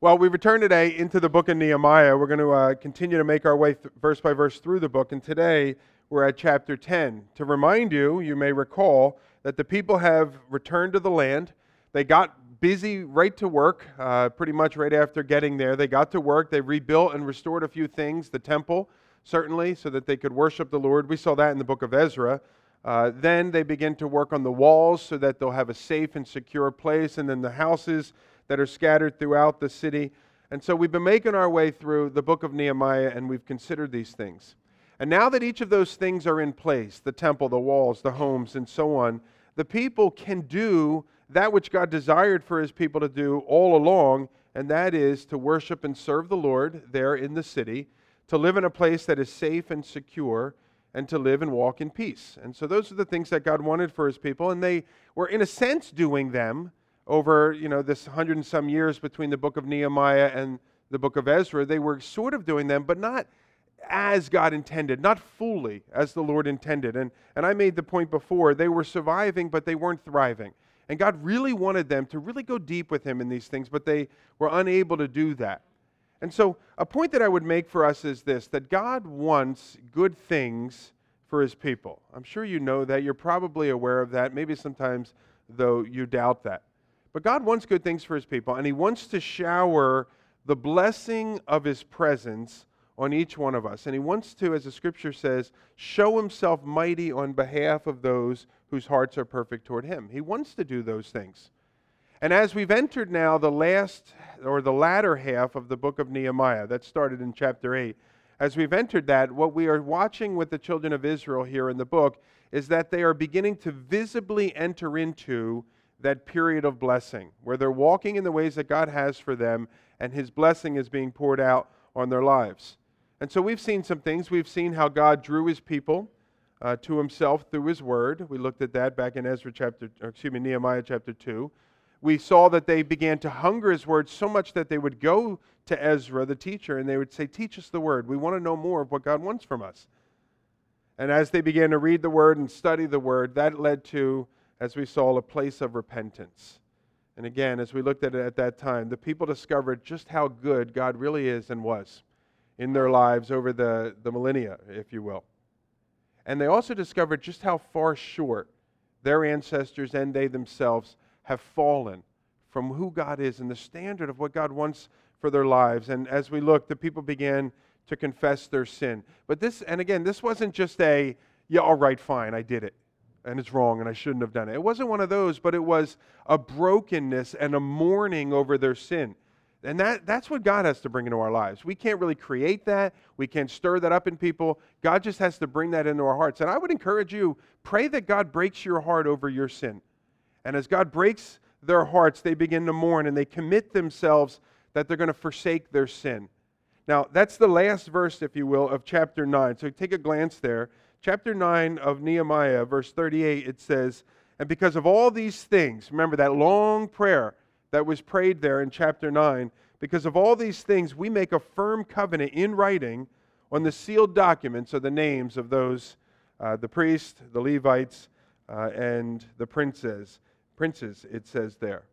Well, we return today into the book of Nehemiah. We're going to uh, continue to make our way th- verse by verse through the book, and today we're at chapter 10. To remind you, you may recall that the people have returned to the land. They got busy right to work, uh, pretty much right after getting there. They got to work. They rebuilt and restored a few things, the temple, certainly, so that they could worship the Lord. We saw that in the book of Ezra. Uh, then they begin to work on the walls so that they'll have a safe and secure place, and then the houses that are scattered throughout the city. And so we've been making our way through the book of Nehemiah and we've considered these things. And now that each of those things are in place the temple, the walls, the homes, and so on the people can do that which God desired for his people to do all along, and that is to worship and serve the Lord there in the city, to live in a place that is safe and secure, and to live and walk in peace. And so those are the things that God wanted for his people, and they were, in a sense, doing them over you know this hundred and some years between the book of Nehemiah and the book of Ezra, they were sort of doing them, but not as God intended, not fully as the Lord intended. And, and I made the point before, they were surviving, but they weren't thriving. And God really wanted them to really go deep with Him in these things, but they were unable to do that. And so, a point that I would make for us is this that God wants good things for His people. I'm sure you know that. You're probably aware of that. Maybe sometimes, though, you doubt that. But God wants good things for his people, and he wants to shower the blessing of his presence on each one of us. And he wants to, as the scripture says, show himself mighty on behalf of those whose hearts are perfect toward him. He wants to do those things. And as we've entered now the last or the latter half of the book of Nehemiah, that started in chapter 8, as we've entered that, what we are watching with the children of Israel here in the book is that they are beginning to visibly enter into that period of blessing where they're walking in the ways that God has for them and His blessing is being poured out on their lives. And so we've seen some things. We've seen how God drew His people uh, to Himself through His Word. We looked at that back in Ezra chapter, excuse me, Nehemiah chapter 2. We saw that they began to hunger His Word so much that they would go to Ezra, the teacher, and they would say, Teach us the Word. We want to know more of what God wants from us. And as they began to read the Word and study the Word, that led to as we saw, a place of repentance. And again, as we looked at it at that time, the people discovered just how good God really is and was in their lives over the, the millennia, if you will. And they also discovered just how far short their ancestors and they themselves have fallen from who God is and the standard of what God wants for their lives. And as we looked, the people began to confess their sin. But this, and again, this wasn't just a, yeah, all right, fine, I did it and it's wrong and I shouldn't have done it. It wasn't one of those, but it was a brokenness and a mourning over their sin. And that, that's what God has to bring into our lives. We can't really create that. We can't stir that up in people. God just has to bring that into our hearts. And I would encourage you pray that God breaks your heart over your sin. And as God breaks their hearts, they begin to mourn and they commit themselves that they're going to forsake their sin. Now, that's the last verse, if you will, of chapter 9. So take a glance there chapter 9 of Nehemiah, verse 38, it says, And because of all these things, remember that long prayer that was prayed there in chapter 9, because of all these things, we make a firm covenant in writing on the sealed documents of the names of those, uh, the priests, the Levites, uh, and the princes. Princes, it says there.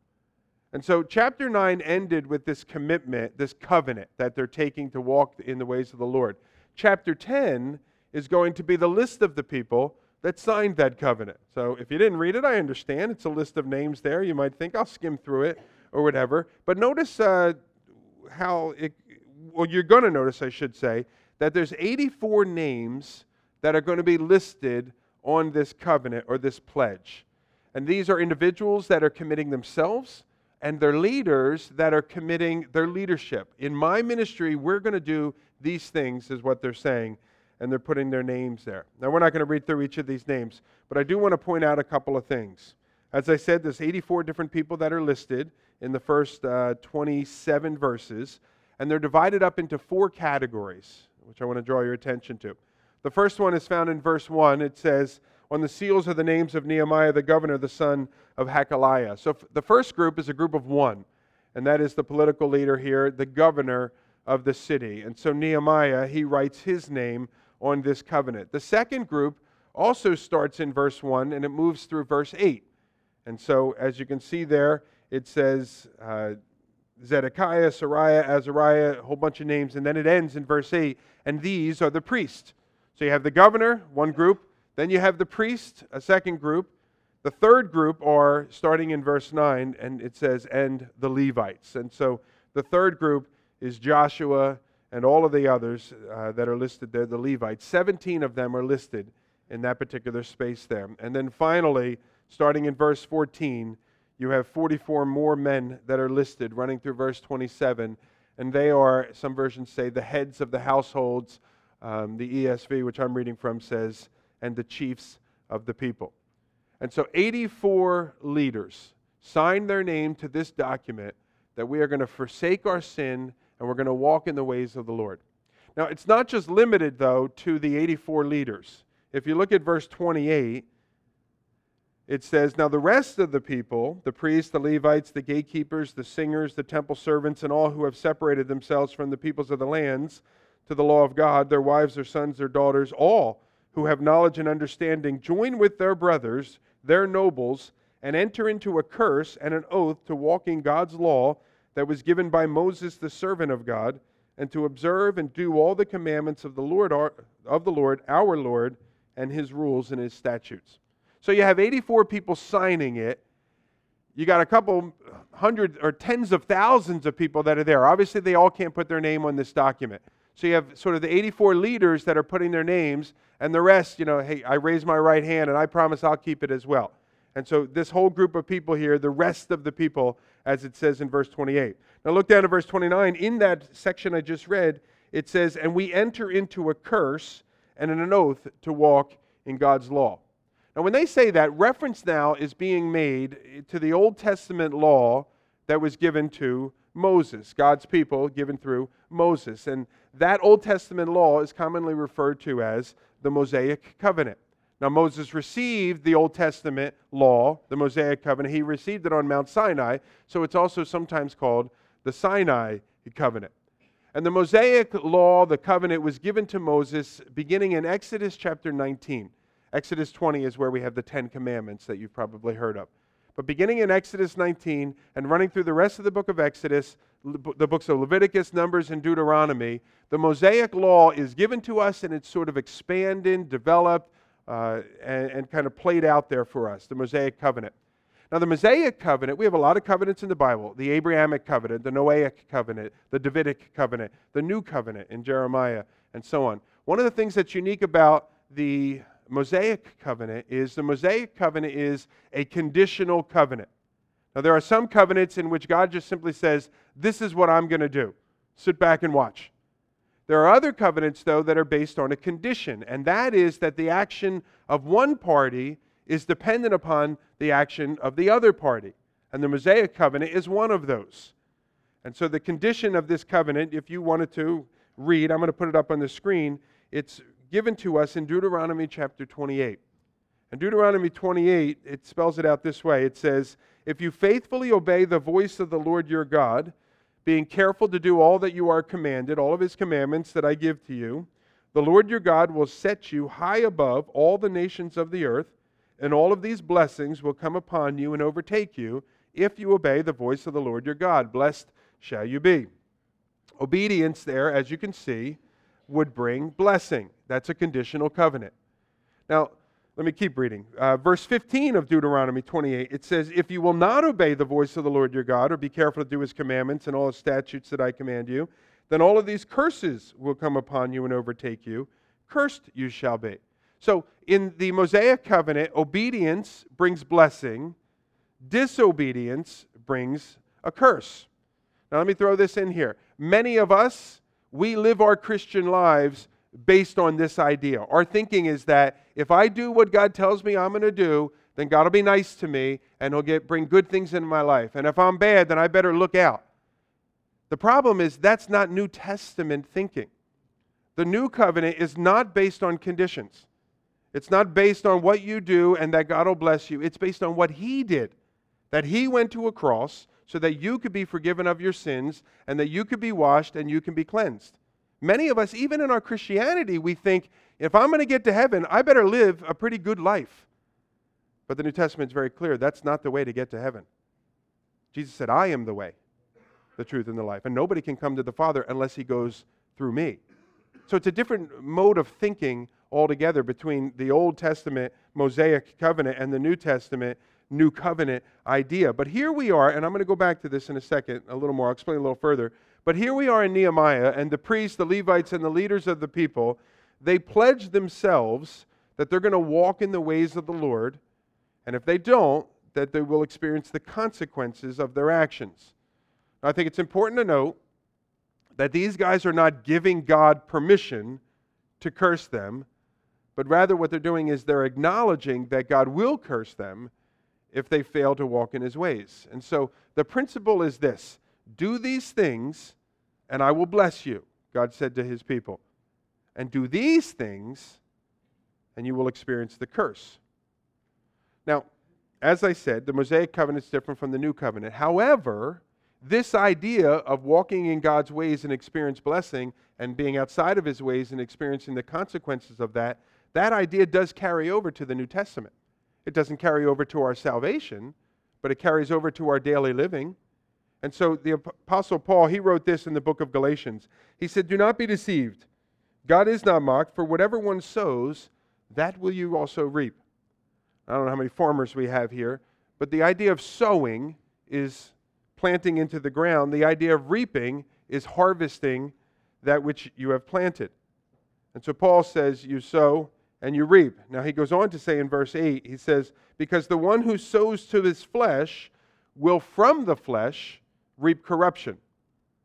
And so chapter 9 ended with this commitment, this covenant that they're taking to walk in the ways of the Lord. Chapter 10 is going to be the list of the people that signed that covenant. So if you didn't read it, I understand. It's a list of names there. You might think, I'll skim through it or whatever. But notice uh, how it, well, you're going to notice, I should say, that there's 84 names that are going to be listed on this covenant or this pledge. And these are individuals that are committing themselves and their leaders that are committing their leadership. In my ministry, we're going to do these things, is what they're saying and they're putting their names there. Now, we're not going to read through each of these names, but I do want to point out a couple of things. As I said, there's 84 different people that are listed in the first uh, 27 verses, and they're divided up into four categories, which I want to draw your attention to. The first one is found in verse 1. It says, On the seals are the names of Nehemiah the governor, the son of Hachaliah. So the first group is a group of one, and that is the political leader here, the governor of the city. And so Nehemiah, he writes his name on this covenant. The second group also starts in verse 1 and it moves through verse 8. And so, as you can see there, it says uh, Zedekiah, Seraiah, Azariah, a whole bunch of names, and then it ends in verse 8, and these are the priests. So you have the governor, one group, then you have the priest, a second group. The third group are starting in verse 9, and it says, and the Levites. And so the third group is Joshua and all of the others uh, that are listed there, the Levites. 17 of them are listed in that particular space there. And then finally, starting in verse 14, you have 44 more men that are listed running through verse 27. And they are, some versions say, the heads of the households. Um, the ESV, which I'm reading from, says, and the chiefs of the people. And so 84 leaders signed their name to this document that we are going to forsake our sin and we're going to walk in the ways of the Lord. Now, it's not just limited, though, to the 84 leaders. If you look at verse 28, it says, Now the rest of the people, the priests, the Levites, the gatekeepers, the singers, the temple servants, and all who have separated themselves from the peoples of the lands to the law of God, their wives, their sons, their daughters, all who have knowledge and understanding, join with their brothers, their nobles, and enter into a curse and an oath to walk in God's law that was given by Moses, the servant of God, and to observe and do all the commandments of the Lord, our, of the Lord, our Lord, and his rules and his statutes. So you have 84 people signing it. You got a couple hundred or tens of thousands of people that are there. Obviously, they all can't put their name on this document. So you have sort of the 84 leaders that are putting their names, and the rest, you know, hey, I raise my right hand and I promise I'll keep it as well. And so this whole group of people here, the rest of the people, as it says in verse 28. Now look down to verse 29. In that section I just read, it says, And we enter into a curse and an oath to walk in God's law. Now, when they say that, reference now is being made to the Old Testament law that was given to Moses, God's people given through Moses. And that Old Testament law is commonly referred to as the Mosaic covenant. Now, Moses received the Old Testament law, the Mosaic covenant. He received it on Mount Sinai, so it's also sometimes called the Sinai covenant. And the Mosaic law, the covenant, was given to Moses beginning in Exodus chapter 19. Exodus 20 is where we have the Ten Commandments that you've probably heard of. But beginning in Exodus 19 and running through the rest of the book of Exodus, the books of Leviticus, Numbers, and Deuteronomy, the Mosaic law is given to us and it's sort of expanded, developed, uh, and, and kind of played out there for us, the Mosaic covenant. Now, the Mosaic covenant, we have a lot of covenants in the Bible the Abrahamic covenant, the Noahic covenant, the Davidic covenant, the New covenant in Jeremiah, and so on. One of the things that's unique about the Mosaic covenant is the Mosaic covenant is a conditional covenant. Now, there are some covenants in which God just simply says, This is what I'm going to do. Sit back and watch. There are other covenants, though, that are based on a condition, and that is that the action of one party is dependent upon the action of the other party. And the Mosaic covenant is one of those. And so the condition of this covenant, if you wanted to read, I'm going to put it up on the screen, it's given to us in Deuteronomy chapter 28. In Deuteronomy 28, it spells it out this way it says, If you faithfully obey the voice of the Lord your God, being careful to do all that you are commanded, all of his commandments that I give to you, the Lord your God will set you high above all the nations of the earth, and all of these blessings will come upon you and overtake you if you obey the voice of the Lord your God. Blessed shall you be. Obedience, there, as you can see, would bring blessing. That's a conditional covenant. Now, let me keep reading. Uh, verse 15 of Deuteronomy 28, it says, If you will not obey the voice of the Lord your God, or be careful to do his commandments and all his statutes that I command you, then all of these curses will come upon you and overtake you. Cursed you shall be. So, in the Mosaic covenant, obedience brings blessing, disobedience brings a curse. Now, let me throw this in here. Many of us we live our Christian lives based on this idea. Our thinking is that if I do what God tells me I'm going to do, then God will be nice to me and he'll get bring good things into my life. And if I'm bad, then I better look out. The problem is that's not New Testament thinking. The new covenant is not based on conditions. It's not based on what you do and that God will bless you. It's based on what he did. That he went to a cross so that you could be forgiven of your sins and that you could be washed and you can be cleansed. Many of us, even in our Christianity, we think if I'm going to get to heaven, I better live a pretty good life. But the New Testament is very clear that's not the way to get to heaven. Jesus said, I am the way, the truth, and the life. And nobody can come to the Father unless he goes through me. So it's a different mode of thinking altogether between the Old Testament Mosaic covenant and the New Testament New Covenant idea. But here we are, and I'm going to go back to this in a second, a little more. I'll explain a little further. But here we are in Nehemiah, and the priests, the Levites, and the leaders of the people, they pledge themselves that they're going to walk in the ways of the Lord, and if they don't, that they will experience the consequences of their actions. Now, I think it's important to note that these guys are not giving God permission to curse them, but rather what they're doing is they're acknowledging that God will curse them if they fail to walk in his ways. And so the principle is this do these things, and I will bless you, God said to his people. And do these things, and you will experience the curse. Now, as I said, the Mosaic covenant is different from the New Covenant. However, this idea of walking in God's ways and experience blessing and being outside of his ways and experiencing the consequences of that, that idea does carry over to the New Testament. It doesn't carry over to our salvation, but it carries over to our daily living. And so the Apostle Paul, he wrote this in the book of Galatians. He said, Do not be deceived. God is not mocked, for whatever one sows, that will you also reap. I don't know how many farmers we have here, but the idea of sowing is planting into the ground. The idea of reaping is harvesting that which you have planted. And so Paul says, You sow and you reap. Now he goes on to say in verse 8, he says, Because the one who sows to his flesh will from the flesh reap corruption,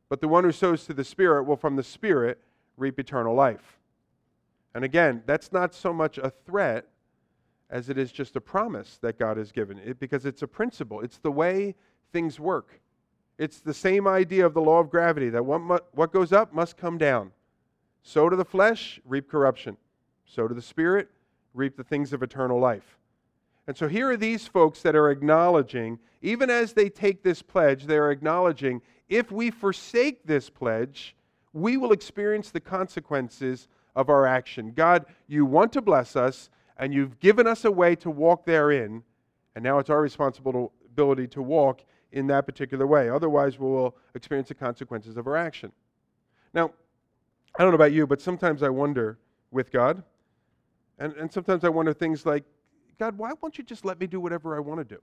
but the one who sows to the Spirit will from the Spirit reap eternal life. And again, that's not so much a threat as it is just a promise that God has given, it, because it's a principle. It's the way things work. It's the same idea of the law of gravity that what, mu- what goes up must come down. Sow to the flesh, reap corruption. Sow to the Spirit, reap the things of eternal life. And so here are these folks that are acknowledging, even as they take this pledge, they're acknowledging if we forsake this pledge, we will experience the consequences of our action. God, you want to bless us, and you've given us a way to walk therein, and now it's our responsibility to walk in that particular way. Otherwise, we will experience the consequences of our action. Now, I don't know about you, but sometimes I wonder with God, and, and sometimes I wonder things like, God, why won't you just let me do whatever I want to do?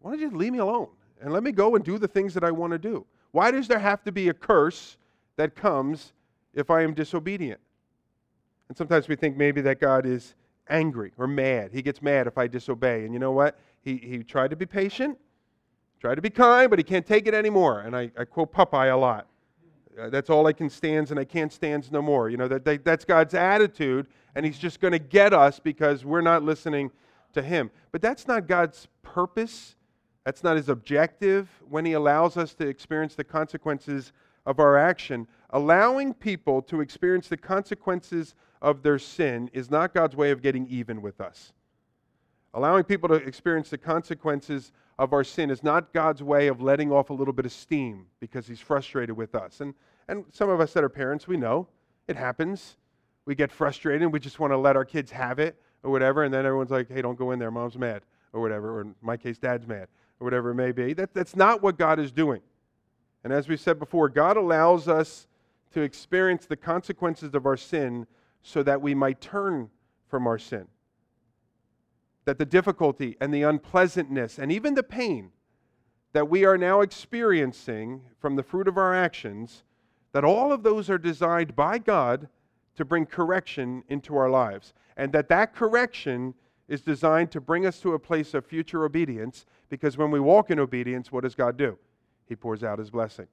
Why don't you leave me alone and let me go and do the things that I want to do? Why does there have to be a curse that comes if I am disobedient? And sometimes we think maybe that God is angry or mad. He gets mad if I disobey. And you know what? He, he tried to be patient, tried to be kind, but he can't take it anymore. And I, I quote Popeye a lot. Uh, that's all I can stands, and I can't stands no more. You know, that, that that's God's attitude, and he's just going to get us because we're not listening to him. But that's not God's purpose. That's not his objective when he allows us to experience the consequences of our action. Allowing people to experience the consequences of their sin is not God's way of getting even with us. Allowing people to experience the consequences of our sin is not God's way of letting off a little bit of steam because he's frustrated with us. And, and some of us that are parents, we know it happens. We get frustrated and we just want to let our kids have it or whatever. And then everyone's like, hey, don't go in there. Mom's mad or whatever. Or in my case, dad's mad or whatever it may be. That, that's not what God is doing. And as we said before, God allows us to experience the consequences of our sin so that we might turn from our sin. That the difficulty and the unpleasantness and even the pain that we are now experiencing from the fruit of our actions, that all of those are designed by God to bring correction into our lives. And that that correction is designed to bring us to a place of future obedience because when we walk in obedience, what does God do? He pours out his blessing.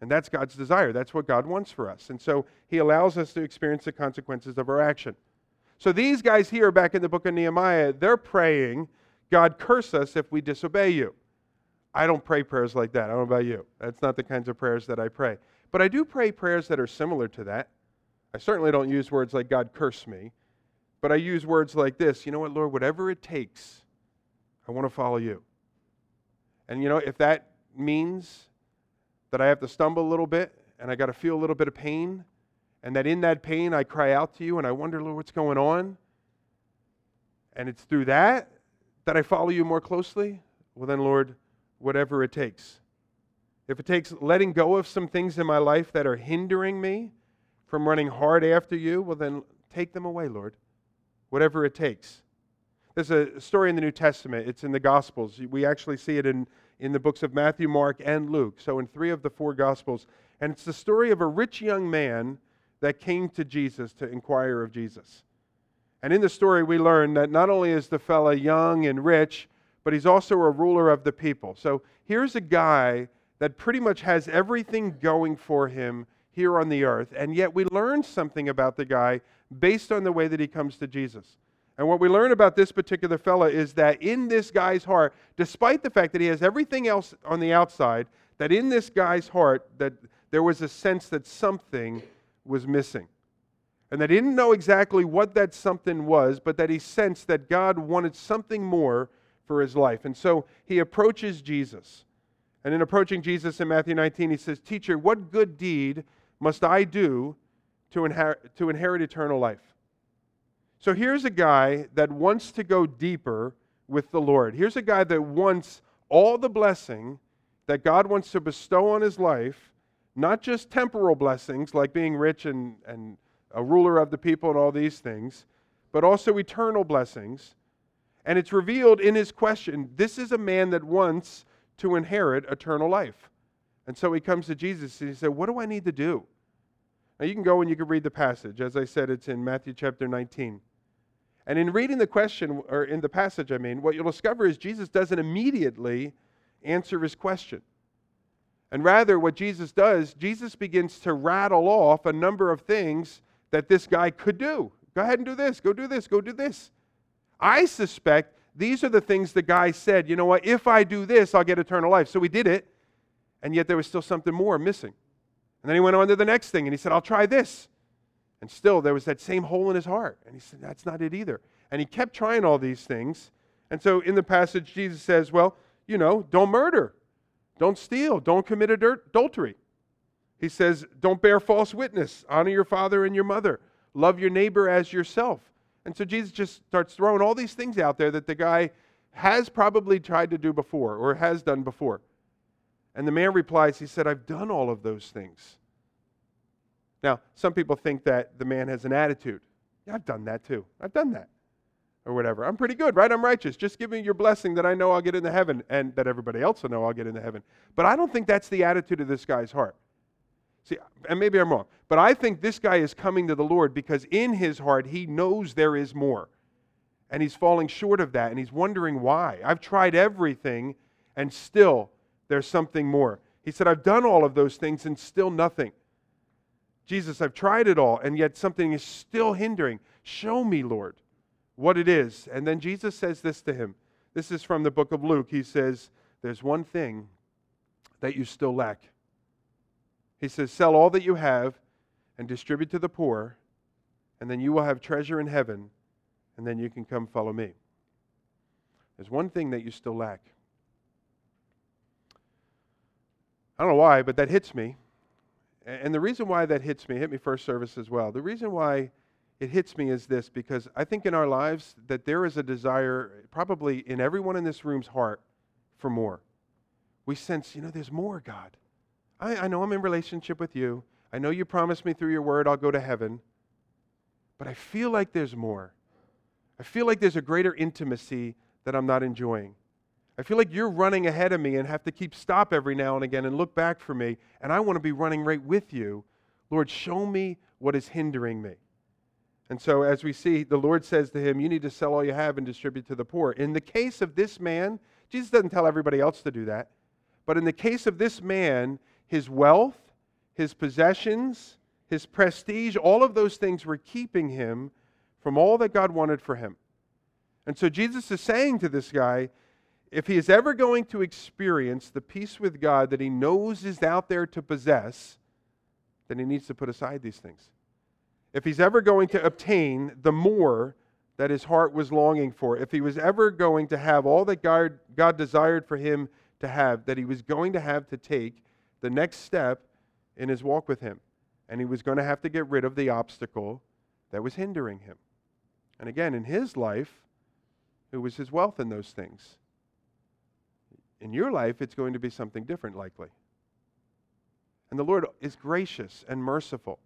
And that's God's desire. That's what God wants for us. And so he allows us to experience the consequences of our action. So these guys here back in the book of Nehemiah, they're praying, God curse us if we disobey you. I don't pray prayers like that. I don't know about you. That's not the kinds of prayers that I pray. But I do pray prayers that are similar to that. I certainly don't use words like God curse me, but I use words like this You know what, Lord, whatever it takes, I want to follow you. And you know, if that means that I have to stumble a little bit and I got to feel a little bit of pain, and that in that pain I cry out to you and I wonder, Lord, what's going on? And it's through that that I follow you more closely. Well, then, Lord, whatever it takes. if it takes letting go of some things in my life that are hindering me from running hard after you, well, then take them away, Lord, whatever it takes. There's a story in the New Testament, it's in the Gospels. We actually see it in, in the books of Matthew, Mark, and Luke. So, in three of the four Gospels. And it's the story of a rich young man that came to Jesus to inquire of Jesus. And in the story, we learn that not only is the fella young and rich, but he's also a ruler of the people. So here's a guy that pretty much has everything going for him here on the earth. And yet we learn something about the guy based on the way that he comes to Jesus. And what we learn about this particular fella is that in this guy's heart, despite the fact that he has everything else on the outside, that in this guy's heart that there was a sense that something was missing. And they didn't know exactly what that something was, but that he sensed that God wanted something more for his life. And so he approaches Jesus. And in approaching Jesus in Matthew 19, he says, Teacher, what good deed must I do to inherit, to inherit eternal life? So here's a guy that wants to go deeper with the Lord. Here's a guy that wants all the blessing that God wants to bestow on his life, not just temporal blessings like being rich and, and a ruler of the people and all these things, but also eternal blessings. And it's revealed in his question this is a man that wants to inherit eternal life. And so he comes to Jesus and he said, What do I need to do? Now you can go and you can read the passage. As I said, it's in Matthew chapter 19. And in reading the question, or in the passage, I mean, what you'll discover is Jesus doesn't immediately answer his question. And rather, what Jesus does, Jesus begins to rattle off a number of things that this guy could do. Go ahead and do this, go do this, go do this. I suspect these are the things the guy said, you know what, if I do this, I'll get eternal life. So he did it, and yet there was still something more missing. And then he went on to the next thing, and he said, I'll try this. And still, there was that same hole in his heart. And he said, That's not it either. And he kept trying all these things. And so in the passage, Jesus says, Well, you know, don't murder, don't steal, don't commit adultery. He says, Don't bear false witness, honor your father and your mother, love your neighbor as yourself. And so Jesus just starts throwing all these things out there that the guy has probably tried to do before or has done before. And the man replies, He said, I've done all of those things. Now, some people think that the man has an attitude. Yeah, I've done that too. I've done that. Or whatever. I'm pretty good, right? I'm righteous. Just give me your blessing that I know I'll get into heaven and that everybody else will know I'll get into heaven. But I don't think that's the attitude of this guy's heart. See, and maybe I'm wrong, but I think this guy is coming to the Lord because in his heart he knows there is more. And he's falling short of that and he's wondering why. I've tried everything and still there's something more. He said, I've done all of those things and still nothing. Jesus, I've tried it all, and yet something is still hindering. Show me, Lord, what it is. And then Jesus says this to him. This is from the book of Luke. He says, There's one thing that you still lack. He says, Sell all that you have and distribute to the poor, and then you will have treasure in heaven, and then you can come follow me. There's one thing that you still lack. I don't know why, but that hits me and the reason why that hits me, hit me first service as well. The reason why it hits me is this because I think in our lives that there is a desire, probably in everyone in this room's heart, for more. We sense, you know, there's more, God. I, I know I'm in relationship with you. I know you promised me through your word I'll go to heaven. But I feel like there's more. I feel like there's a greater intimacy that I'm not enjoying. I feel like you're running ahead of me and have to keep stop every now and again and look back for me, and I want to be running right with you. Lord, show me what is hindering me. And so, as we see, the Lord says to him, You need to sell all you have and distribute to the poor. In the case of this man, Jesus doesn't tell everybody else to do that. But in the case of this man, his wealth, his possessions, his prestige, all of those things were keeping him from all that God wanted for him. And so, Jesus is saying to this guy, if he is ever going to experience the peace with God that he knows is out there to possess, then he needs to put aside these things. If he's ever going to obtain the more that his heart was longing for, if he was ever going to have all that God, God desired for him to have, that he was going to have to take the next step in his walk with him. And he was going to have to get rid of the obstacle that was hindering him. And again, in his life, it was his wealth in those things. In your life, it's going to be something different, likely. And the Lord is gracious and merciful.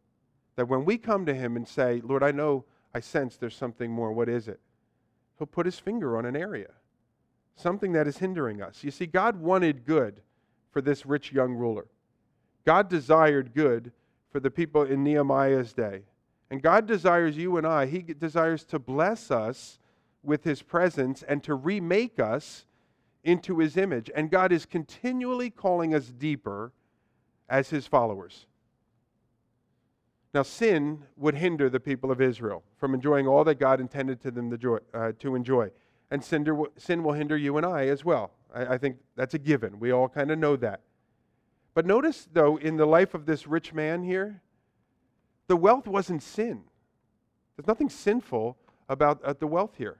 That when we come to Him and say, Lord, I know, I sense there's something more, what is it? He'll put His finger on an area, something that is hindering us. You see, God wanted good for this rich young ruler. God desired good for the people in Nehemiah's day. And God desires you and I, He desires to bless us with His presence and to remake us into His image. And God is continually calling us deeper as His followers. Now, sin would hinder the people of Israel from enjoying all that God intended to them to, joy, uh, to enjoy. And sin, sin will hinder you and I as well. I, I think that's a given. We all kind of know that. But notice, though, in the life of this rich man here, the wealth wasn't sin. There's nothing sinful about uh, the wealth here.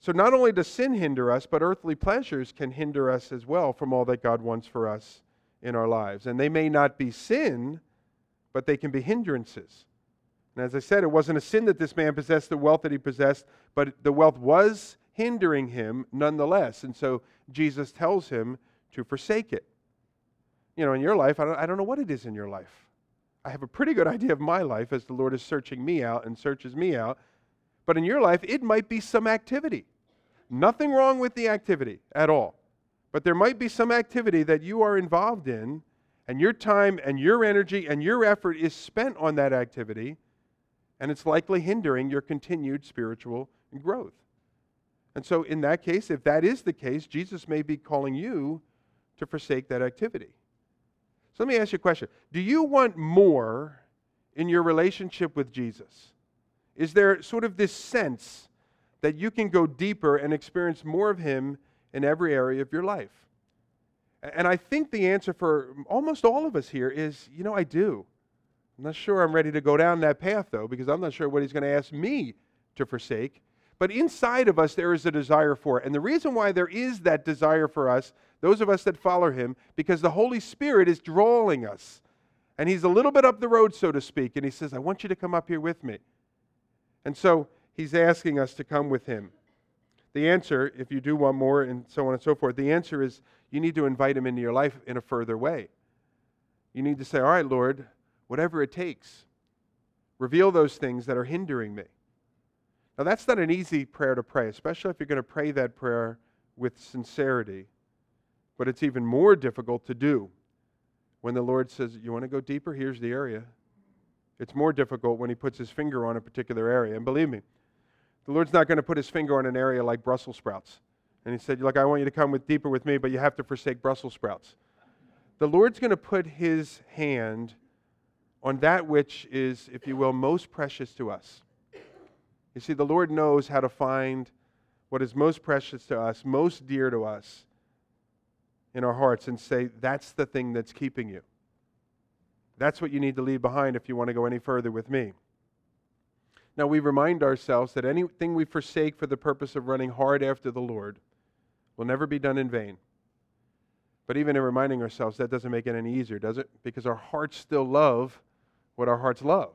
So not only does sin hinder us, but earthly pleasures can hinder us as well from all that God wants for us in our lives. And they may not be sin, but they can be hindrances. And as I said, it wasn't a sin that this man possessed the wealth that he possessed, but the wealth was hindering him nonetheless. And so Jesus tells him to forsake it. You know, in your life, I don't, I don't know what it is in your life. I have a pretty good idea of my life as the Lord is searching me out and searches me out. But in your life, it might be some activity. Nothing wrong with the activity at all. But there might be some activity that you are involved in, and your time and your energy and your effort is spent on that activity, and it's likely hindering your continued spiritual growth. And so, in that case, if that is the case, Jesus may be calling you to forsake that activity. So, let me ask you a question Do you want more in your relationship with Jesus? Is there sort of this sense that you can go deeper and experience more of Him in every area of your life? And I think the answer for almost all of us here is you know, I do. I'm not sure I'm ready to go down that path, though, because I'm not sure what He's going to ask me to forsake. But inside of us, there is a desire for it. And the reason why there is that desire for us, those of us that follow him, because the Holy Spirit is drawing us. And he's a little bit up the road, so to speak. And he says, I want you to come up here with me. And so he's asking us to come with him. The answer, if you do want more and so on and so forth, the answer is you need to invite him into your life in a further way. You need to say, All right, Lord, whatever it takes, reveal those things that are hindering me. Now, that's not an easy prayer to pray, especially if you're going to pray that prayer with sincerity. But it's even more difficult to do when the Lord says, You want to go deeper? Here's the area. It's more difficult when He puts His finger on a particular area. And believe me, the Lord's not going to put His finger on an area like Brussels sprouts. And He said, Look, I want you to come with deeper with me, but you have to forsake Brussels sprouts. The Lord's going to put His hand on that which is, if you will, most precious to us. You see, the Lord knows how to find what is most precious to us, most dear to us in our hearts, and say, that's the thing that's keeping you. That's what you need to leave behind if you want to go any further with me. Now, we remind ourselves that anything we forsake for the purpose of running hard after the Lord will never be done in vain. But even in reminding ourselves, that doesn't make it any easier, does it? Because our hearts still love what our hearts love.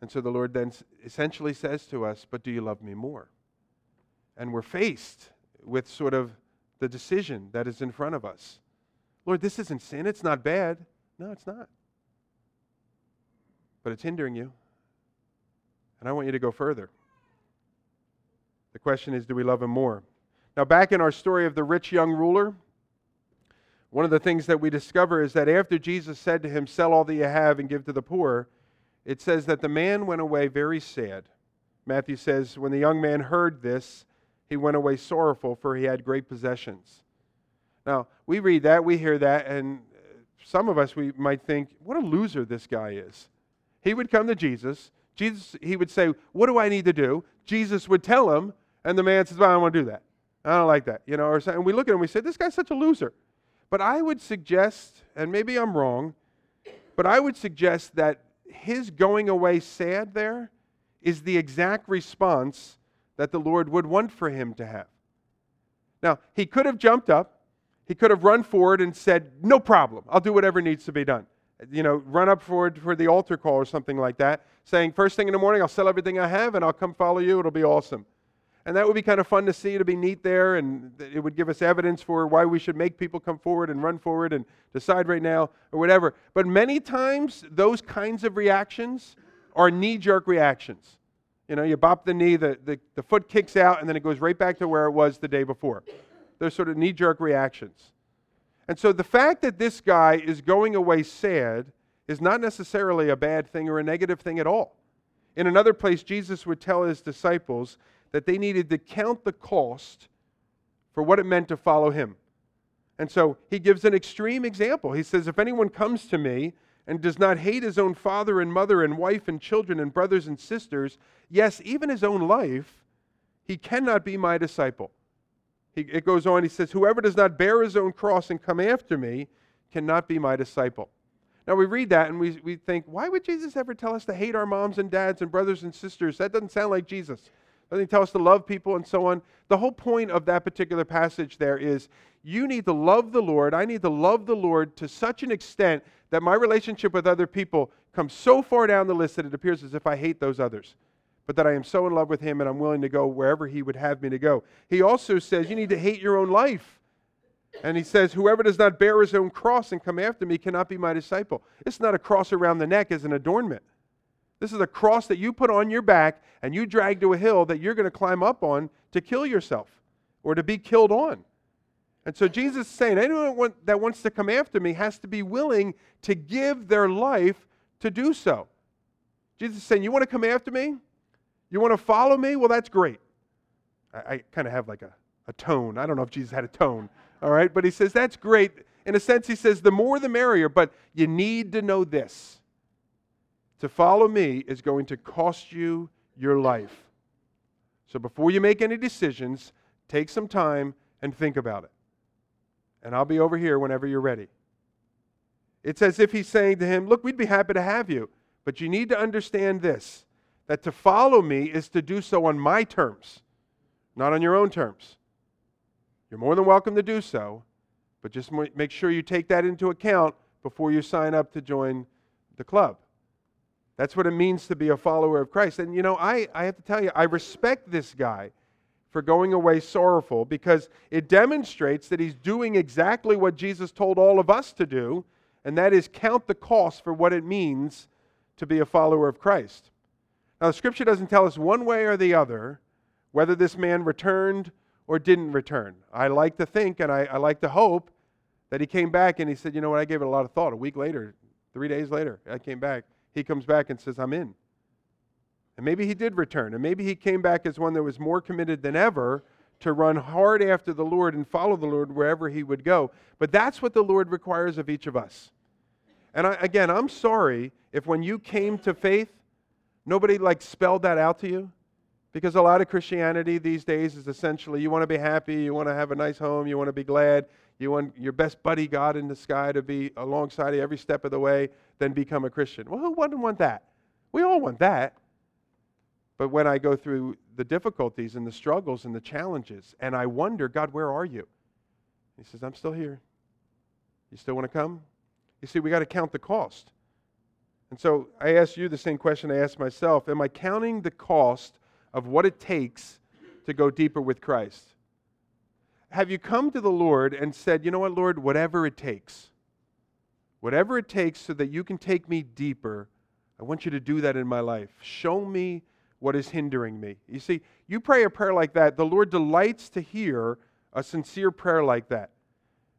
And so the Lord then essentially says to us, But do you love me more? And we're faced with sort of the decision that is in front of us. Lord, this isn't sin. It's not bad. No, it's not. But it's hindering you. And I want you to go further. The question is do we love him more? Now, back in our story of the rich young ruler, one of the things that we discover is that after Jesus said to him, Sell all that you have and give to the poor, it says that the man went away very sad. Matthew says, When the young man heard this, he went away sorrowful, for he had great possessions. Now, we read that, we hear that, and some of us we might think, what a loser this guy is. He would come to Jesus. Jesus, he would say, What do I need to do? Jesus would tell him, and the man says, Well, I don't want to do that. I don't like that. You know, or, and we look at him and we say, This guy's such a loser. But I would suggest, and maybe I'm wrong, but I would suggest that his going away sad there is the exact response that the Lord would want for him to have. Now, he could have jumped up, he could have run forward and said, No problem, I'll do whatever needs to be done. You know, run up forward for the altar call or something like that, saying, First thing in the morning, I'll sell everything I have and I'll come follow you, it'll be awesome. And that would be kind of fun to see, to be neat there, and it would give us evidence for why we should make people come forward and run forward and decide right now or whatever. But many times, those kinds of reactions are knee jerk reactions. You know, you bop the knee, the, the, the foot kicks out, and then it goes right back to where it was the day before. They're sort of knee jerk reactions. And so the fact that this guy is going away sad is not necessarily a bad thing or a negative thing at all. In another place, Jesus would tell his disciples that they needed to count the cost for what it meant to follow him. And so he gives an extreme example. He says, If anyone comes to me and does not hate his own father and mother and wife and children and brothers and sisters, yes, even his own life, he cannot be my disciple. He, it goes on, he says, Whoever does not bear his own cross and come after me cannot be my disciple. Now we read that and we, we think, why would Jesus ever tell us to hate our moms and dads and brothers and sisters? That doesn't sound like Jesus. Doesn't he tell us to love people and so on? The whole point of that particular passage there is you need to love the Lord. I need to love the Lord to such an extent that my relationship with other people comes so far down the list that it appears as if I hate those others. But that I am so in love with him and I'm willing to go wherever he would have me to go. He also says you need to hate your own life. And he says, Whoever does not bear his own cross and come after me cannot be my disciple. It's not a cross around the neck as an adornment. This is a cross that you put on your back and you drag to a hill that you're going to climb up on to kill yourself or to be killed on. And so Jesus is saying, anyone that wants to come after me has to be willing to give their life to do so. Jesus is saying, You want to come after me? You want to follow me? Well, that's great. I, I kind of have like a, a tone. I don't know if Jesus had a tone, all right? But he says, That's great. In a sense, he says, The more the merrier, but you need to know this to follow me is going to cost you your life. So before you make any decisions, take some time and think about it. And I'll be over here whenever you're ready. It's as if he's saying to him, Look, we'd be happy to have you, but you need to understand this that to follow me is to do so on my terms, not on your own terms. You're more than welcome to do so, but just make sure you take that into account before you sign up to join the club. That's what it means to be a follower of Christ. And you know, I, I have to tell you, I respect this guy for going away sorrowful because it demonstrates that he's doing exactly what Jesus told all of us to do, and that is count the cost for what it means to be a follower of Christ. Now, the scripture doesn't tell us one way or the other whether this man returned or didn't return. I like to think and I, I like to hope that he came back and he said, You know what? I gave it a lot of thought. A week later, three days later, I came back he comes back and says, I'm in. And maybe he did return. And maybe he came back as one that was more committed than ever to run hard after the Lord and follow the Lord wherever he would go. But that's what the Lord requires of each of us. And I, again, I'm sorry if when you came to faith, nobody like spelled that out to you. Because a lot of Christianity these days is essentially you want to be happy, you want to have a nice home, you want to be glad, you want your best buddy God in the sky to be alongside you every step of the way, then become a Christian. Well, who wouldn't want that? We all want that. But when I go through the difficulties and the struggles and the challenges, and I wonder, God, where are you? He says, I'm still here. You still want to come? You see, we got to count the cost. And so I ask you the same question I asked myself Am I counting the cost of what it takes to go deeper with Christ? Have you come to the Lord and said, you know what, Lord, whatever it takes, whatever it takes so that you can take me deeper, I want you to do that in my life. Show me what is hindering me. You see, you pray a prayer like that, the Lord delights to hear a sincere prayer like that.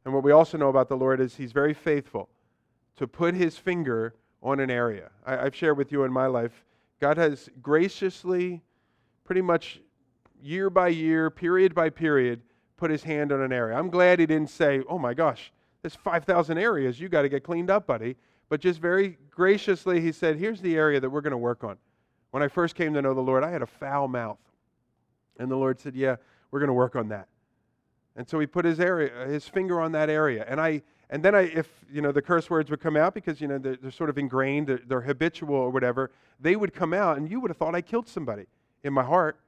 And what we also know about the Lord is He's very faithful to put His finger on an area. I, have shared with you in my life, God has graciously, pretty much year by year, period by period, put his hand on an area. I'm glad he didn't say, oh my gosh, there's 5,000 areas. You got to get cleaned up, buddy. But just very graciously, he said, here's the area that we're going to work on. When I first came to know the Lord, I had a foul mouth. And the Lord said, yeah, we're going to work on that. And so he put his area, his finger on that area. And I, and then I, if you know the curse words would come out because you know they're, they're sort of ingrained, they're, they're habitual or whatever, they would come out, and you would have thought I killed somebody in my heart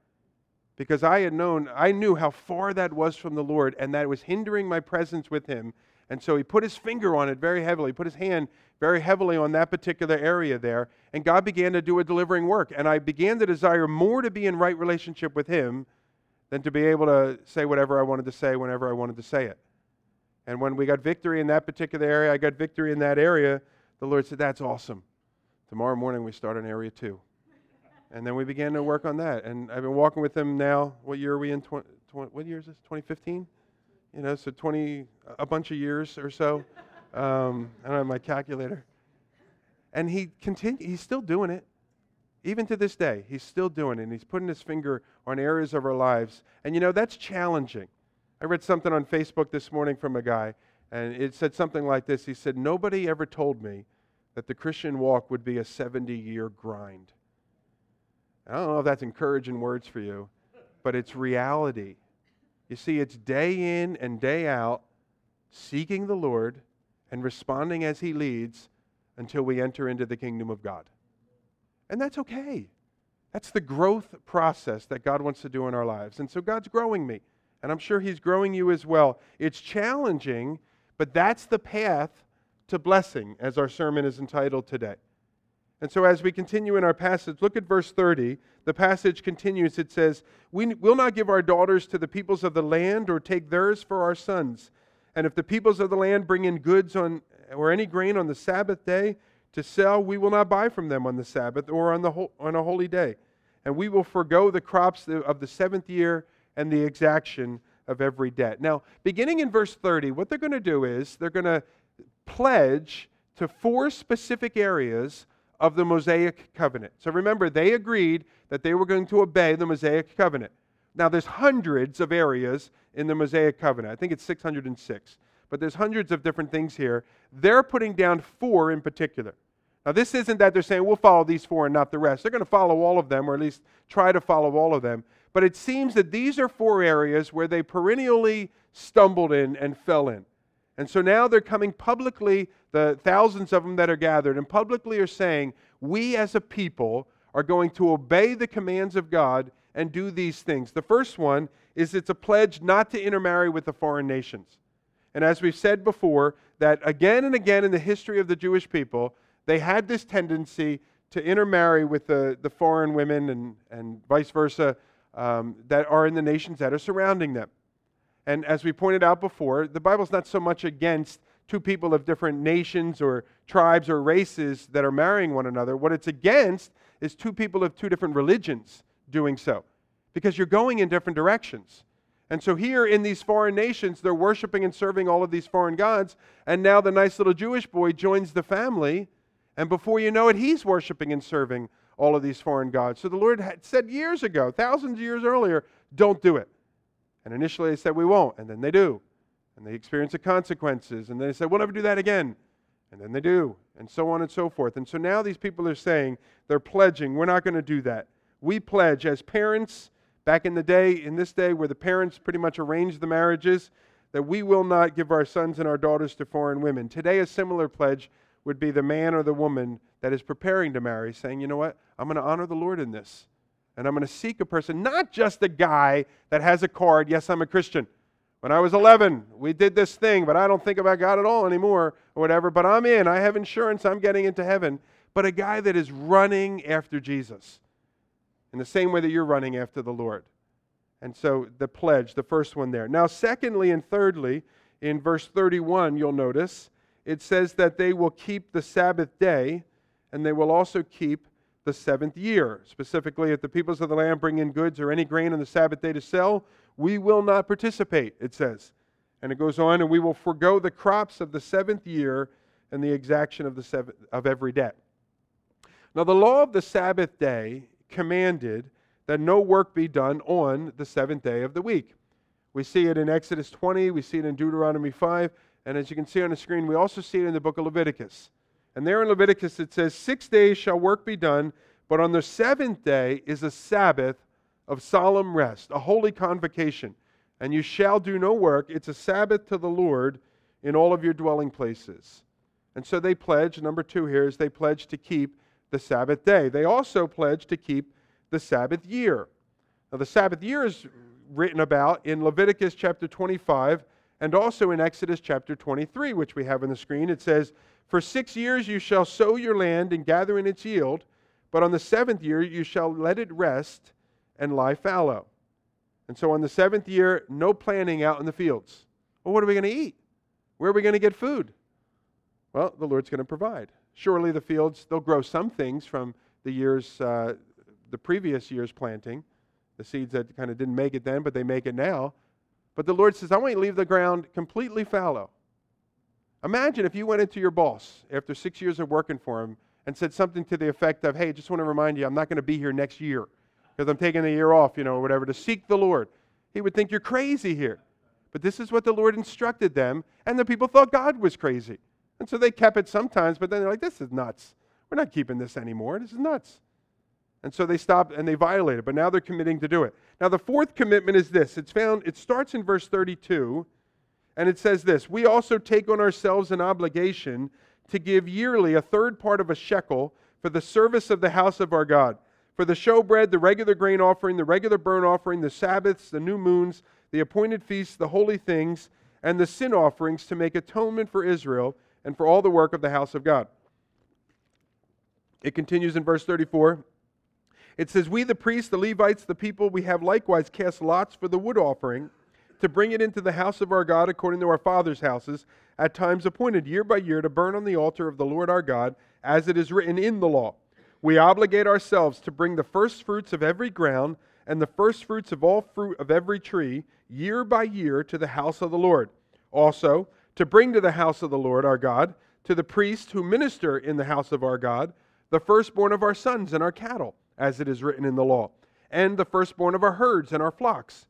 because I had known, I knew how far that was from the Lord and that it was hindering my presence with Him. And so He put His finger on it very heavily, put His hand very heavily on that particular area there. And God began to do a delivering work. And I began to desire more to be in right relationship with Him than to be able to say whatever I wanted to say whenever I wanted to say it. And when we got victory in that particular area, I got victory in that area, the Lord said, That's awesome. Tomorrow morning we start on area two. And then we began to work on that. And I've been walking with him now. What year are we in? 20, 20, what year is this? 2015? You know, so 20, a bunch of years or so. Um, I don't have my calculator. And he continue, he's still doing it. Even to this day, he's still doing it. And he's putting his finger on areas of our lives. And you know, that's challenging. I read something on Facebook this morning from a guy, and it said something like this. He said, Nobody ever told me that the Christian walk would be a 70 year grind. I don't know if that's encouraging words for you, but it's reality. You see, it's day in and day out seeking the Lord and responding as He leads until we enter into the kingdom of God. And that's okay. That's the growth process that God wants to do in our lives. And so God's growing me, and I'm sure He's growing you as well. It's challenging, but that's the path to blessing, as our sermon is entitled today. And so, as we continue in our passage, look at verse 30. The passage continues. It says, We will not give our daughters to the peoples of the land or take theirs for our sons. And if the peoples of the land bring in goods on, or any grain on the Sabbath day to sell, we will not buy from them on the Sabbath or on, the, on a holy day. And we will forego the crops of the seventh year and the exaction of every debt. Now, beginning in verse 30, what they're going to do is they're going to pledge to four specific areas of the Mosaic covenant. So remember, they agreed that they were going to obey the Mosaic covenant. Now, there's hundreds of areas in the Mosaic covenant. I think it's 606. But there's hundreds of different things here. They're putting down four in particular. Now, this isn't that they're saying we'll follow these four and not the rest. They're going to follow all of them, or at least try to follow all of them. But it seems that these are four areas where they perennially stumbled in and fell in. And so now they're coming publicly, the thousands of them that are gathered, and publicly are saying, We as a people are going to obey the commands of God and do these things. The first one is it's a pledge not to intermarry with the foreign nations. And as we've said before, that again and again in the history of the Jewish people, they had this tendency to intermarry with the, the foreign women and, and vice versa um, that are in the nations that are surrounding them. And as we pointed out before, the Bible's not so much against two people of different nations or tribes or races that are marrying one another. What it's against is two people of two different religions doing so, because you're going in different directions. And so here in these foreign nations, they're worshiping and serving all of these foreign gods. And now the nice little Jewish boy joins the family. And before you know it, he's worshiping and serving all of these foreign gods. So the Lord had said years ago, thousands of years earlier, don't do it. And initially they said, we won't. And then they do. And they experience the consequences. And then they said, we'll never do that again. And then they do. And so on and so forth. And so now these people are saying, they're pledging, we're not going to do that. We pledge as parents, back in the day, in this day where the parents pretty much arranged the marriages, that we will not give our sons and our daughters to foreign women. Today, a similar pledge would be the man or the woman that is preparing to marry, saying, you know what, I'm going to honor the Lord in this. And I'm going to seek a person, not just a guy that has a card, yes, I'm a Christian. When I was 11, we did this thing, but I don't think about God at all anymore, or whatever. But I'm in. I have insurance. I'm getting into heaven. But a guy that is running after Jesus in the same way that you're running after the Lord. And so the pledge, the first one there. Now, secondly and thirdly, in verse 31, you'll notice it says that they will keep the Sabbath day and they will also keep the seventh year. Specifically, if the peoples of the land bring in goods or any grain on the Sabbath day to sell, we will not participate, it says. And it goes on, and we will forego the crops of the seventh year and the exaction of, the seventh, of every debt. Now, the law of the Sabbath day commanded that no work be done on the seventh day of the week. We see it in Exodus 20, we see it in Deuteronomy 5, and as you can see on the screen, we also see it in the book of Leviticus. And there in Leviticus it says, Six days shall work be done, but on the seventh day is a Sabbath of solemn rest, a holy convocation. And you shall do no work. It's a Sabbath to the Lord in all of your dwelling places. And so they pledge, number two here is they pledge to keep the Sabbath day. They also pledge to keep the Sabbath year. Now, the Sabbath year is written about in Leviticus chapter 25 and also in Exodus chapter 23, which we have on the screen. It says, for six years you shall sow your land and gather in its yield, but on the seventh year you shall let it rest and lie fallow. And so on the seventh year, no planting out in the fields. Well, what are we going to eat? Where are we going to get food? Well, the Lord's going to provide. Surely the fields, they'll grow some things from the years, uh, the previous year's planting, the seeds that kind of didn't make it then, but they make it now. But the Lord says, I want you to leave the ground completely fallow. Imagine if you went into your boss after six years of working for him and said something to the effect of, Hey, just want to remind you, I'm not going to be here next year because I'm taking a year off, you know, or whatever, to seek the Lord. He would think you're crazy here. But this is what the Lord instructed them, and the people thought God was crazy. And so they kept it sometimes, but then they're like, This is nuts. We're not keeping this anymore. This is nuts. And so they stopped and they violated, but now they're committing to do it. Now, the fourth commitment is this it's found, it starts in verse 32, and it says this We also take on ourselves an obligation to give yearly a third part of a shekel for the service of the house of our God, for the showbread, the regular grain offering, the regular burnt offering, the Sabbaths, the new moons, the appointed feasts, the holy things, and the sin offerings to make atonement for Israel and for all the work of the house of God. It continues in verse 34. It says, We, the priests, the Levites, the people, we have likewise cast lots for the wood offering to bring it into the house of our God according to our fathers' houses, at times appointed year by year to burn on the altar of the Lord our God, as it is written in the law. We obligate ourselves to bring the first fruits of every ground and the first fruits of all fruit of every tree year by year to the house of the Lord. Also, to bring to the house of the Lord our God, to the priests who minister in the house of our God, the firstborn of our sons and our cattle, as it is written in the law, and the firstborn of our herds and our flocks,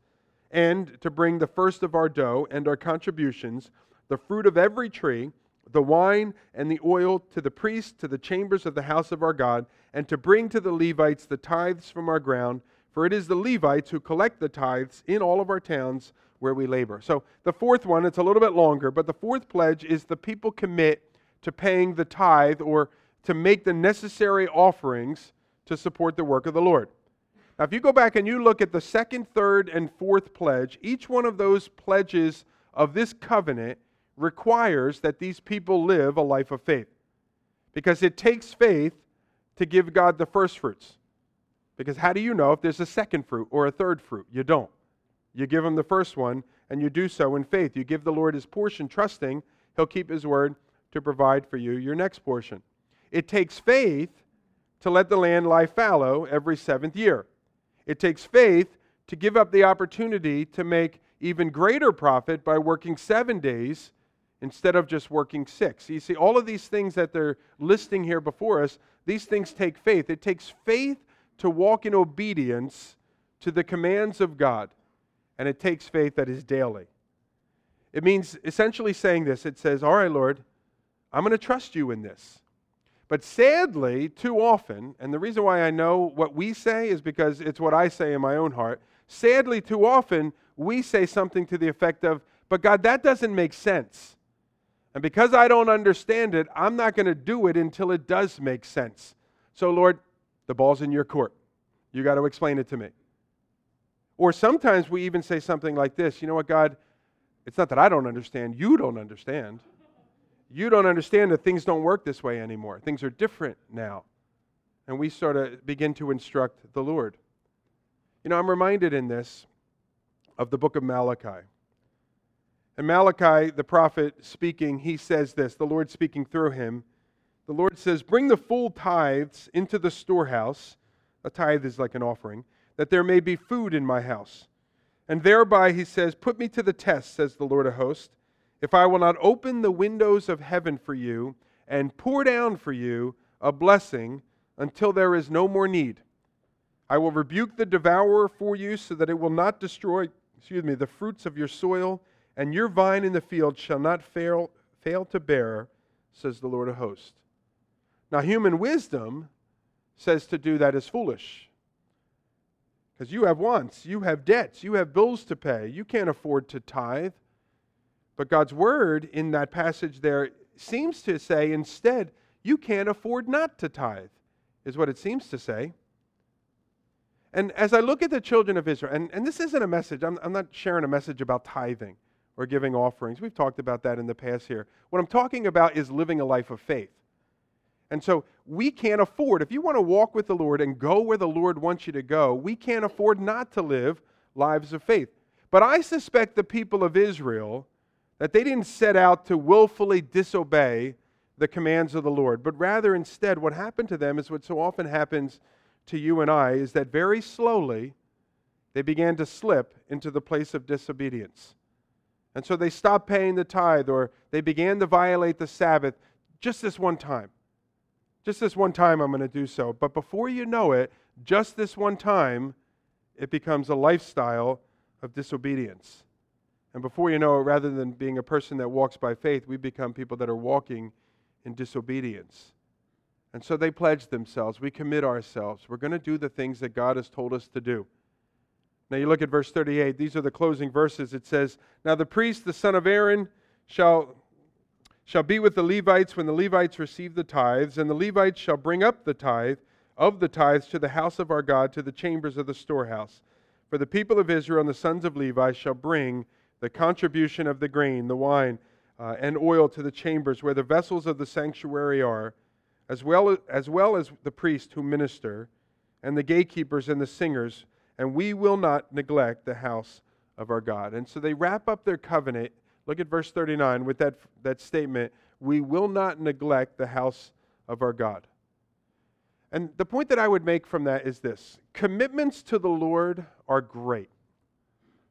and to bring the first of our dough and our contributions, the fruit of every tree, the wine and the oil to the priests, to the chambers of the house of our God, and to bring to the Levites the tithes from our ground, for it is the Levites who collect the tithes in all of our towns where we labor. So the fourth one, it's a little bit longer, but the fourth pledge is the people commit to paying the tithe or to make the necessary offerings to support the work of the Lord. Now, if you go back and you look at the second, third, and fourth pledge, each one of those pledges of this covenant requires that these people live a life of faith. Because it takes faith to give God the first fruits. Because how do you know if there's a second fruit or a third fruit? You don't. You give him the first one, and you do so in faith. You give the Lord his portion, trusting he'll keep his word to provide for you your next portion. It takes faith to let the land lie fallow every seventh year. It takes faith to give up the opportunity to make even greater profit by working seven days instead of just working six. You see, all of these things that they're listing here before us, these things take faith. It takes faith to walk in obedience to the commands of God, and it takes faith that is daily. It means essentially saying this it says, All right, Lord, I'm going to trust you in this. But sadly, too often, and the reason why I know what we say is because it's what I say in my own heart. Sadly, too often, we say something to the effect of, But God, that doesn't make sense. And because I don't understand it, I'm not going to do it until it does make sense. So, Lord, the ball's in your court. You got to explain it to me. Or sometimes we even say something like this You know what, God? It's not that I don't understand, you don't understand. You don't understand that things don't work this way anymore. Things are different now. And we sort of begin to instruct the Lord. You know, I'm reminded in this of the book of Malachi. And Malachi, the prophet speaking, he says this, the Lord speaking through him. The Lord says, Bring the full tithes into the storehouse. A tithe is like an offering, that there may be food in my house. And thereby, he says, Put me to the test, says the Lord of hosts if I will not open the windows of heaven for you and pour down for you a blessing until there is no more need. I will rebuke the devourer for you so that it will not destroy, excuse me, the fruits of your soil, and your vine in the field shall not fail, fail to bear, says the Lord of hosts. Now, human wisdom says to do that is foolish. Because you have wants, you have debts, you have bills to pay, you can't afford to tithe. But God's word in that passage there seems to say instead, you can't afford not to tithe, is what it seems to say. And as I look at the children of Israel, and, and this isn't a message, I'm, I'm not sharing a message about tithing or giving offerings. We've talked about that in the past here. What I'm talking about is living a life of faith. And so we can't afford, if you want to walk with the Lord and go where the Lord wants you to go, we can't afford not to live lives of faith. But I suspect the people of Israel that they didn't set out to willfully disobey the commands of the Lord, but rather instead what happened to them is what so often happens to you and I is that very slowly they began to slip into the place of disobedience. And so they stopped paying the tithe or they began to violate the Sabbath just this one time. Just this one time, I'm going to do so. But before you know it, just this one time, it becomes a lifestyle of disobedience. And before you know it, rather than being a person that walks by faith, we become people that are walking in disobedience. And so they pledge themselves. We commit ourselves. We're going to do the things that God has told us to do. Now you look at verse 38. These are the closing verses. It says, Now the priest, the son of Aaron, shall, shall be with the Levites when the Levites receive the tithes, and the Levites shall bring up the tithe of the tithes to the house of our God, to the chambers of the storehouse. For the people of Israel and the sons of Levi shall bring the contribution of the grain, the wine, uh, and oil to the chambers where the vessels of the sanctuary are, as well, as well as the priests who minister, and the gatekeepers and the singers, and we will not neglect the house of our God. And so they wrap up their covenant. Look at verse 39 with that, that statement we will not neglect the house of our God. And the point that I would make from that is this commitments to the Lord are great.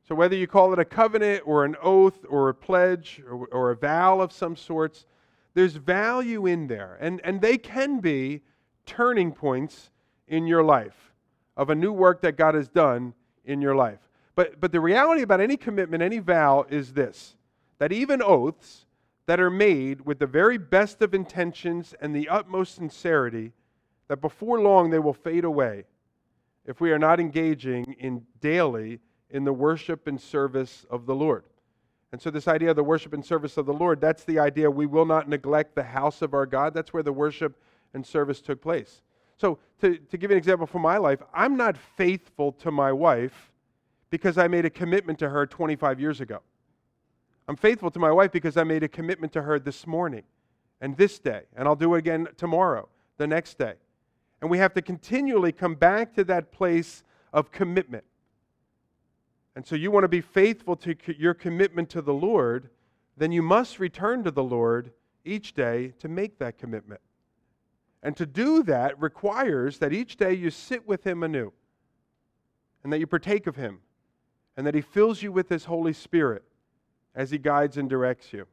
So, whether you call it a covenant or an oath or a pledge or, or a vow of some sorts, there's value in there. And, and they can be turning points in your life of a new work that God has done in your life. But, but the reality about any commitment, any vow, is this that even oaths that are made with the very best of intentions and the utmost sincerity that before long they will fade away if we are not engaging in daily in the worship and service of the Lord. And so, this idea of the worship and service of the Lord, that's the idea we will not neglect the house of our God. That's where the worship and service took place. So, to, to give an example from my life, I'm not faithful to my wife because I made a commitment to her 25 years ago. I'm faithful to my wife because I made a commitment to her this morning and this day, and I'll do it again tomorrow, the next day. And we have to continually come back to that place of commitment. And so you want to be faithful to your commitment to the Lord, then you must return to the Lord each day to make that commitment. And to do that requires that each day you sit with Him anew, and that you partake of Him, and that He fills you with His Holy Spirit as He guides and directs you.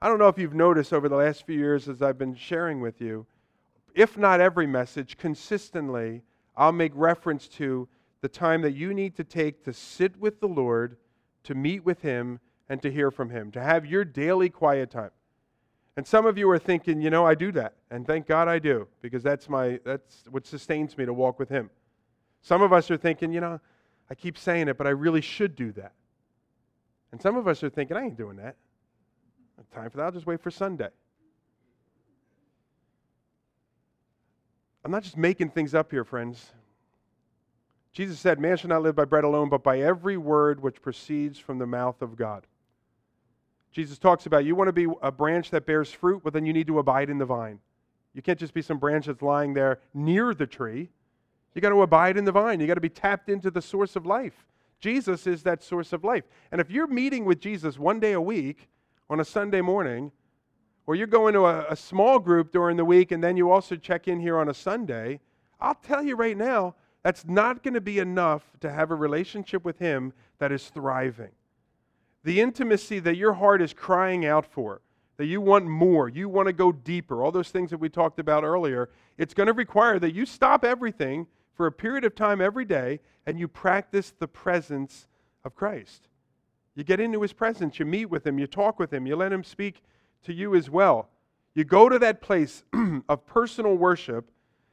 I don't know if you've noticed over the last few years as I've been sharing with you, if not every message, consistently, I'll make reference to the time that you need to take to sit with the Lord, to meet with Him, and to hear from Him, to have your daily quiet time. And some of you are thinking, you know, I do that. And thank God I do, because that's, my, that's what sustains me to walk with Him. Some of us are thinking, you know, I keep saying it, but I really should do that. And some of us are thinking, I ain't doing that. Time for that. I'll just wait for Sunday. I'm not just making things up here, friends. Jesus said, Man shall not live by bread alone, but by every word which proceeds from the mouth of God. Jesus talks about you want to be a branch that bears fruit, but then you need to abide in the vine. You can't just be some branch that's lying there near the tree. You got to abide in the vine. You got to be tapped into the source of life. Jesus is that source of life. And if you're meeting with Jesus one day a week on a Sunday morning, or you're going to a, a, small group during the week and then you also check in here on a Sunday, I'll tell you right now, that's not going to be enough to have a relationship with Him that is thriving. The intimacy that your heart is crying out for, that you want more, you want to go deeper, all those things that we talked about earlier, it's going to require that you stop everything for a period of time every day and you practice the presence of Christ. You get into His presence, you meet with Him, you talk with Him, you let Him speak to you as well. You go to that place of personal worship,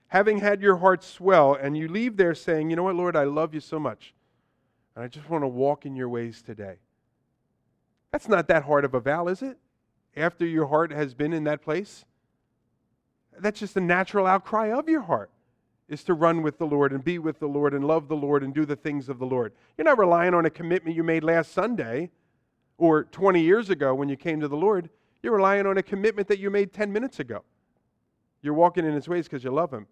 having had your heart swell, and you leave there saying, You know what, Lord, I love you so much. And I just want to walk in your ways today. That's not that hard of a vow, is it? After your heart has been in that place? That's just a natural outcry of your heart, is to run with the Lord and be with the Lord and love the Lord and do the things of the Lord. You're not relying on a commitment you made last Sunday or 20 years ago when you came to the Lord. You're relying on a commitment that you made 10 minutes ago. You're walking in his ways because you love him.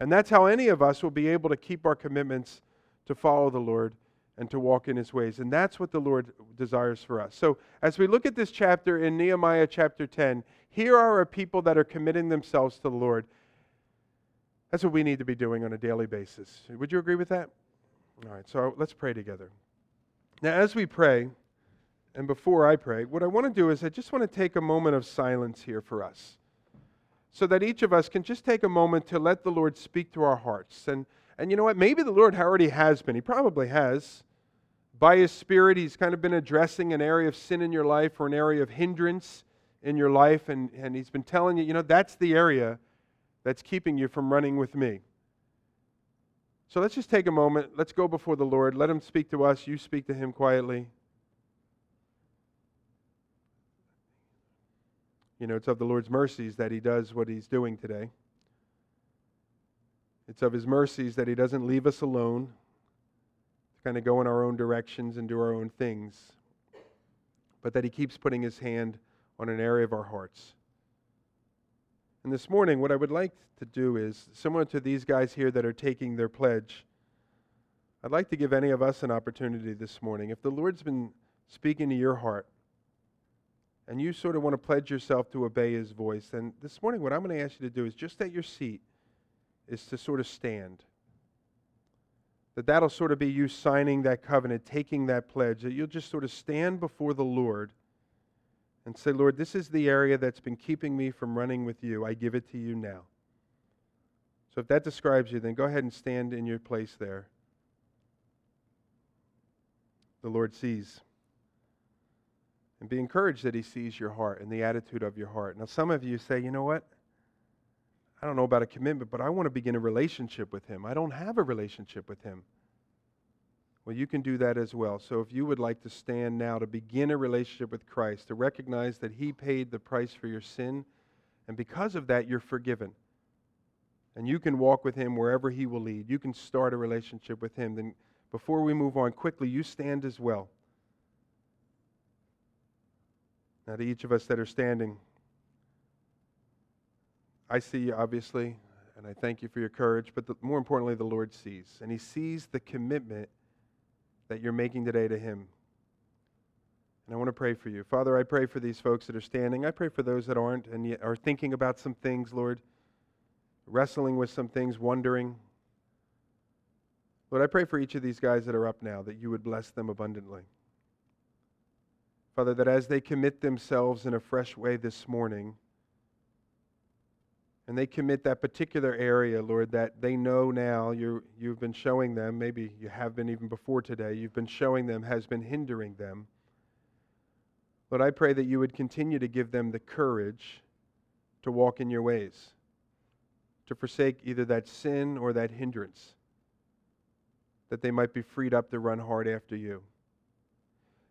And that's how any of us will be able to keep our commitments to follow the Lord and to walk in his ways. And that's what the Lord desires for us. So, as we look at this chapter in Nehemiah chapter 10, here are a people that are committing themselves to the Lord. That's what we need to be doing on a daily basis. Would you agree with that? All right, so let's pray together. Now, as we pray, and before I pray, what I want to do is I just want to take a moment of silence here for us so that each of us can just take a moment to let the Lord speak to our hearts. And, and you know what? Maybe the Lord already has been. He probably has. By His Spirit, He's kind of been addressing an area of sin in your life or an area of hindrance in your life. And, and He's been telling you, you know, that's the area that's keeping you from running with me. So let's just take a moment. Let's go before the Lord. Let Him speak to us. You speak to Him quietly. You know, it's of the Lord's mercies that He does what He's doing today. It's of His mercies that He doesn't leave us alone to kind of go in our own directions and do our own things, but that He keeps putting His hand on an area of our hearts. And this morning, what I would like to do is, similar to these guys here that are taking their pledge, I'd like to give any of us an opportunity this morning. If the Lord's been speaking to your heart, and you sort of want to pledge yourself to obey his voice, then this morning what I'm going to ask you to do is just at your seat is to sort of stand. That that'll sort of be you signing that covenant, taking that pledge, that you'll just sort of stand before the Lord and say, Lord, this is the area that's been keeping me from running with you. I give it to you now. So if that describes you, then go ahead and stand in your place there. The Lord sees. And be encouraged that He sees your heart and the attitude of your heart. Now, some of you say, you know what? I don't know about a commitment, but I want to begin a relationship with Him. I don't have a relationship with Him. Well, you can do that as well. So if you would like to stand now to begin a relationship with Christ, to recognize that He paid the price for your sin, and because of that, you're forgiven. And you can walk with Him wherever He will lead. You can start a relationship with Him. Then, before we move on quickly, you stand as well. Now, to each of us that are standing, I see you, obviously, and I thank you for your courage, but the, more importantly, the Lord sees. And He sees the commitment that you're making today to Him. And I want to pray for you. Father, I pray for these folks that are standing. I pray for those that aren't and yet are thinking about some things, Lord, wrestling with some things, wondering. Lord, I pray for each of these guys that are up now that you would bless them abundantly. Father, that as they commit themselves in a fresh way this morning, and they commit that particular area, Lord, that they know now you you've been showing them, maybe you have been even before today, you've been showing them has been hindering them. Lord, I pray that you would continue to give them the courage to walk in your ways, to forsake either that sin or that hindrance, that they might be freed up to run hard after you.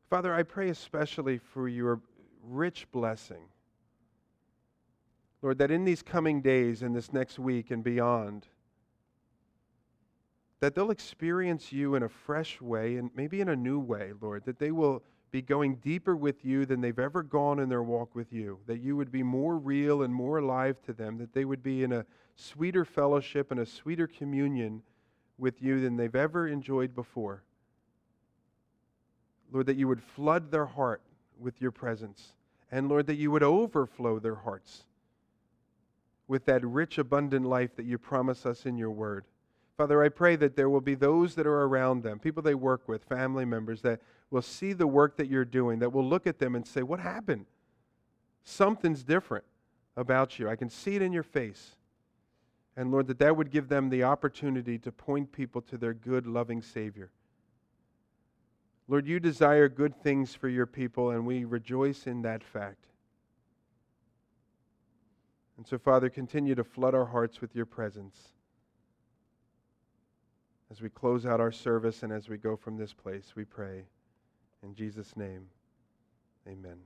Father, I pray especially for your rich blessing. Lord, that in these coming days and this next week and beyond, that they'll experience you in a fresh way and maybe in a new way, Lord, that they will be going deeper with you than they've ever gone in their walk with you, that you would be more real and more alive to them, that they would be in a sweeter fellowship and a sweeter communion with you than they've ever enjoyed before. Lord, that you would flood their heart with your presence. And Lord, that you would overflow their hearts with that rich, abundant life that you promise us in your word. Father, I pray that there will be those that are around them, people they work with, family members, that will see the work that you're doing, that will look at them and say, What happened? Something's different about you. I can see it in your face. And Lord, that that would give them the opportunity to point people to their good, loving Savior. Lord, you desire good things for your people, and we rejoice in that fact. And so, Father, continue to flood our hearts with your presence as we close out our service and as we go from this place, we pray. In Jesus' name, amen.